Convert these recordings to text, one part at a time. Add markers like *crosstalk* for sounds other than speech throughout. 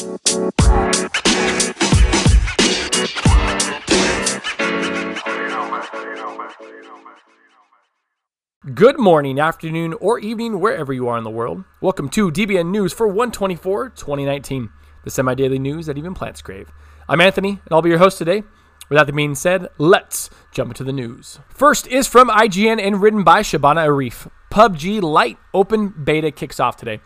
Good morning, afternoon, or evening, wherever you are in the world. Welcome to DBN News for 124 2019, the semi daily news that even plants crave. I'm Anthony, and I'll be your host today. With that being said, let's jump into the news. First is from IGN and written by Shabana Arif. PUBG Lite open beta kicks off today.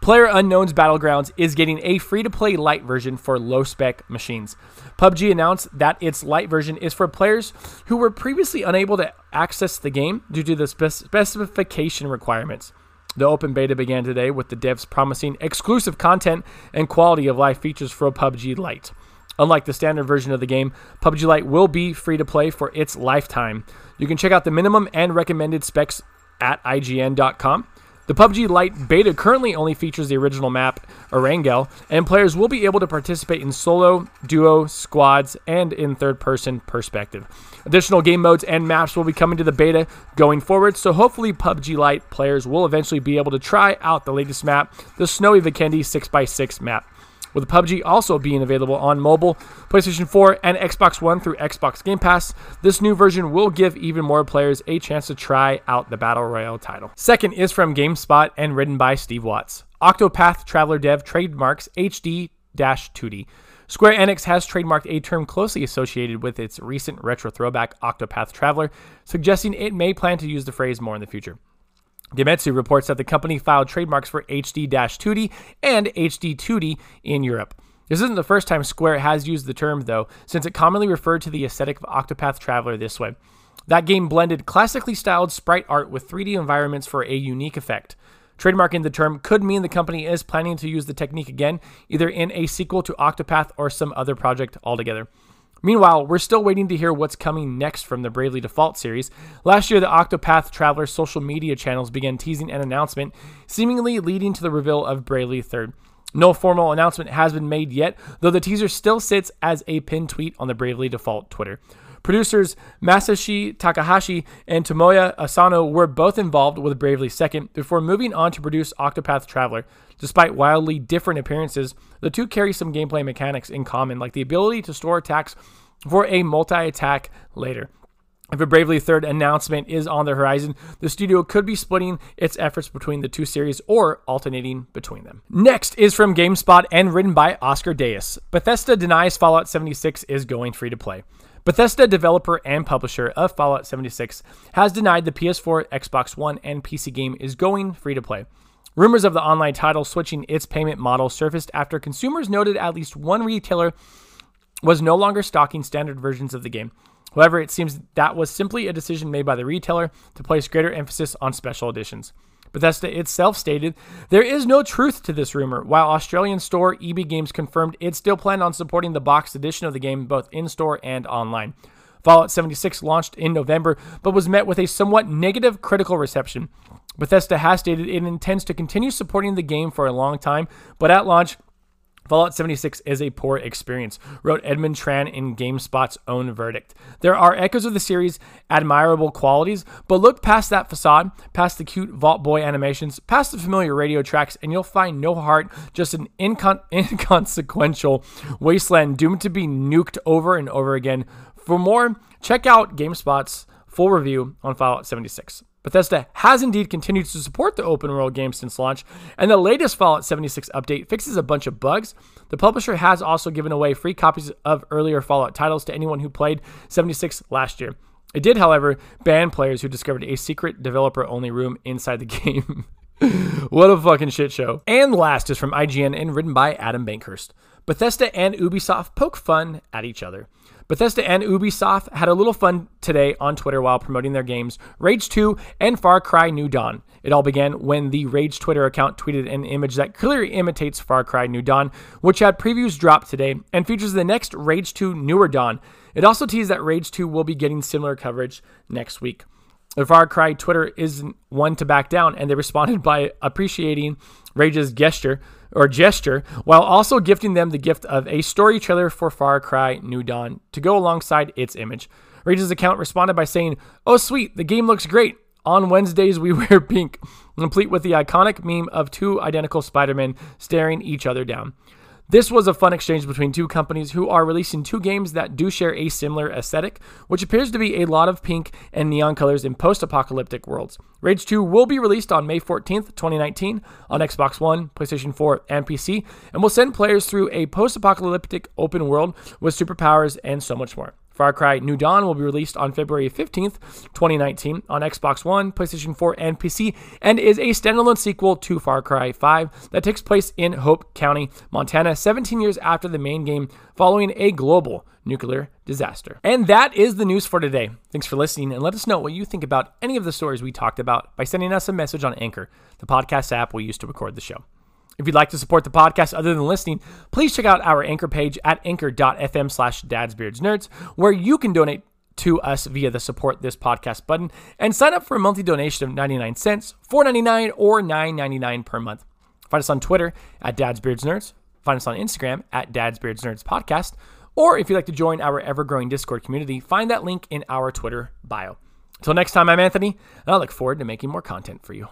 Player Unknown's Battlegrounds is getting a free to play light version for low spec machines. PUBG announced that its light version is for players who were previously unable to access the game due to the spec- specification requirements. The open beta began today with the devs promising exclusive content and quality of life features for PUBG Lite. Unlike the standard version of the game, PUBG Lite will be free to play for its lifetime. You can check out the minimum and recommended specs at IGN.com. The PUBG Lite beta currently only features the original map, Erangel, and players will be able to participate in solo, duo, squads, and in third person perspective. Additional game modes and maps will be coming to the beta going forward, so hopefully PUBG Lite players will eventually be able to try out the latest map, the Snowy Vikendi 6x6 map with PUBG also being available on mobile, PlayStation 4, and Xbox One through Xbox Game Pass. This new version will give even more players a chance to try out the Battle Royale title. Second is from GameSpot and written by Steve Watts. Octopath Traveler dev trademarks HD 2D. Square Enix has trademarked a term closely associated with its recent retro throwback Octopath Traveler, suggesting it may plan to use the phrase more in the future. Gematsu reports that the company filed trademarks for HD 2D and HD 2D in Europe. This isn't the first time Square has used the term, though, since it commonly referred to the aesthetic of Octopath Traveler this way. That game blended classically styled sprite art with 3D environments for a unique effect. Trademarking the term could mean the company is planning to use the technique again, either in a sequel to Octopath or some other project altogether. Meanwhile, we're still waiting to hear what's coming next from the Bravely Default series. Last year, the Octopath Traveler social media channels began teasing an announcement, seemingly leading to the reveal of Bravely 3rd. No formal announcement has been made yet, though the teaser still sits as a pinned tweet on the Bravely Default Twitter. Producers Masashi Takahashi and Tomoya Asano were both involved with Bravely Second before moving on to produce Octopath Traveler. Despite wildly different appearances, the two carry some gameplay mechanics in common, like the ability to store attacks for a multi attack later. If a Bravely Third announcement is on the horizon, the studio could be splitting its efforts between the two series or alternating between them. Next is from GameSpot and written by Oscar Dayus. Bethesda denies Fallout 76 is going free to play. Bethesda, developer and publisher of Fallout 76, has denied the PS4, Xbox One, and PC game is going free to play. Rumors of the online title switching its payment model surfaced after consumers noted at least one retailer was no longer stocking standard versions of the game. However, it seems that was simply a decision made by the retailer to place greater emphasis on special editions. Bethesda itself stated there is no truth to this rumor, while Australian store EB Games confirmed it still planned on supporting the boxed edition of the game both in store and online. Fallout 76 launched in November, but was met with a somewhat negative critical reception. Bethesda has stated it intends to continue supporting the game for a long time, but at launch, Fallout 76 is a poor experience, wrote Edmund Tran in GameSpot's own verdict. There are echoes of the series' admirable qualities, but look past that facade, past the cute Vault Boy animations, past the familiar radio tracks, and you'll find no heart, just an incon- *laughs* inconsequential wasteland doomed to be nuked over and over again. For more, check out GameSpot's full review on Fallout 76. Bethesda has indeed continued to support the open world game since launch, and the latest Fallout 76 update fixes a bunch of bugs. The publisher has also given away free copies of earlier Fallout titles to anyone who played 76 last year. It did, however, ban players who discovered a secret developer only room inside the *laughs* game. what a fucking shit show. And last is from IGN and written by Adam Bankhurst. Bethesda and Ubisoft poke fun at each other. Bethesda and Ubisoft had a little fun today on Twitter while promoting their games Rage 2 and Far Cry New Dawn. It all began when the Rage Twitter account tweeted an image that clearly imitates Far Cry New Dawn, which had previews dropped today and features the next Rage 2 Newer Dawn. It also teased that Rage 2 will be getting similar coverage next week. The Far Cry Twitter isn't one to back down, and they responded by appreciating Rage's gesture or gesture, while also gifting them the gift of a story trailer for Far Cry New Dawn to go alongside its image. Rage's account responded by saying, Oh, sweet, the game looks great. On Wednesdays, we *laughs* wear pink, complete with the iconic meme of two identical Spider Men staring each other down. This was a fun exchange between two companies who are releasing two games that do share a similar aesthetic, which appears to be a lot of pink and neon colors in post apocalyptic worlds. Rage 2 will be released on May 14th, 2019, on Xbox One, PlayStation 4, and PC, and will send players through a post apocalyptic open world with superpowers and so much more. Far Cry New Dawn will be released on February 15th, 2019, on Xbox One, PlayStation 4, and PC, and is a standalone sequel to Far Cry 5 that takes place in Hope County, Montana, 17 years after the main game, following a global nuclear disaster. And that is the news for today. Thanks for listening, and let us know what you think about any of the stories we talked about by sending us a message on Anchor, the podcast app we use to record the show. If you'd like to support the podcast other than listening, please check out our anchor page at anchor.fm slash dadsbeardsnerds, where you can donate to us via the support this podcast button and sign up for a monthly donation of 99 cents, 4.99 or 9.99 per month. Find us on Twitter at dadsbeardsnerds. Find us on Instagram at dadsbeardsnerds podcast. Or if you'd like to join our ever-growing Discord community, find that link in our Twitter bio. Until next time, I'm Anthony, and I look forward to making more content for you.